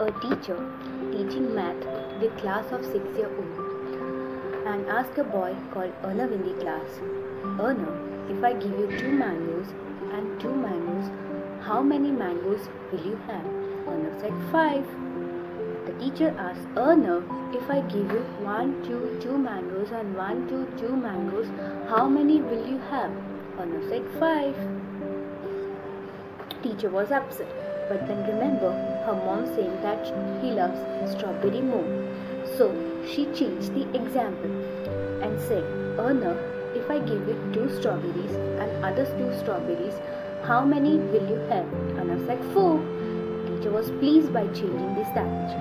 a teacher teaching math to class of six year old and asked a boy called Arnav in the class, Arnav, if I give you two mangoes and two mangoes, how many mangoes will you have? Arnav said five. The teacher asked Arnav, if I give you one, two, two mangoes and one, two, two mangoes, how many will you have? Arnav said five. Teacher was upset, but then remember her mom saying that he loves strawberry more. So she changed the example and said, Arnav, if I give you two strawberries and others two strawberries, how many will you have? Arnav said four. Teacher was pleased by changing the strategy.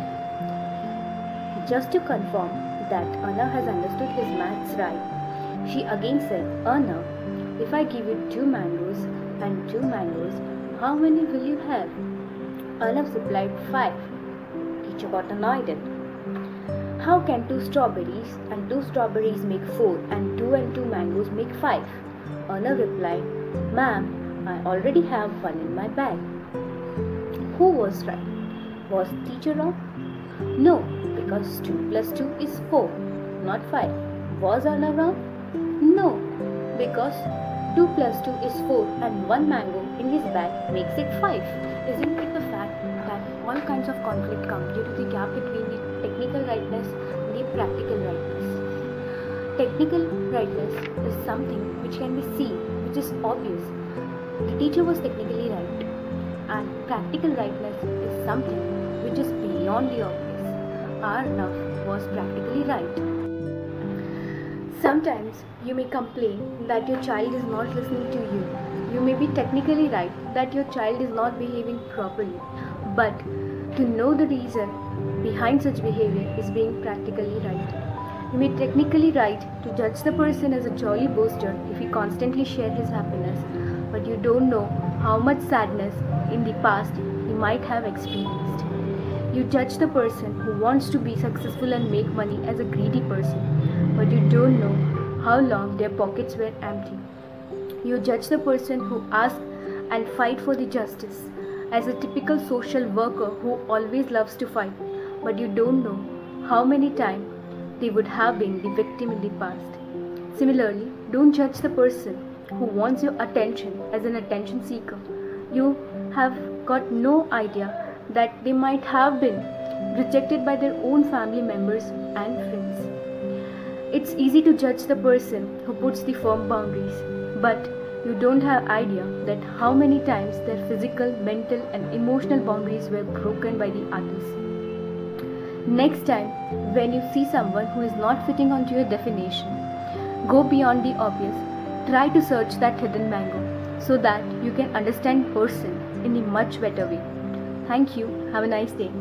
Just to confirm that Arnav has understood his maths right, she again said, Arnav, if I give you two mangoes and two mangoes, how many will you have? Arnav replied, Five. Teacher got annoyed. How can two strawberries and two strawberries make four and two and two mangoes make five? Arnav replied, Ma'am, I already have one in my bag. Who was right? Was teacher wrong? No, because 2 plus 2 is 4, not 5. Was Arnav wrong? No, because 2 plus 2 is 4 and 1 mango in his bag makes it 5. Isn't it the fact that all kinds of conflict come due to the gap between the technical rightness and the practical rightness? Technical rightness is something which can be seen, which is obvious. The teacher was technically right, and practical rightness is something which is beyond the obvious. Arnav was practically right. Sometimes you may complain that your child is not listening to you. You may be technically right that your child is not behaving properly. But to know the reason behind such behavior is being practically right. You may technically right to judge the person as a jolly boaster if he constantly shares his happiness, but you don't know how much sadness in the past he might have experienced. You judge the person who wants to be successful and make money as a greedy person, but you don't know how long their pockets were empty. You judge the person who asks and fight for the justice as a typical social worker who always loves to fight, but you don't know how many times they would have been the victim in the past. Similarly, don't judge the person who wants your attention as an attention seeker. You have got no idea that they might have been rejected by their own family members and friends. It's easy to judge the person who puts the firm boundaries, but you don't have idea that how many times their physical, mental and emotional boundaries were broken by the others. Next time, when you see someone who is not fitting onto your definition, go beyond the obvious. Try to search that hidden mango so that you can understand person in a much better way. Thank you. Have a nice day.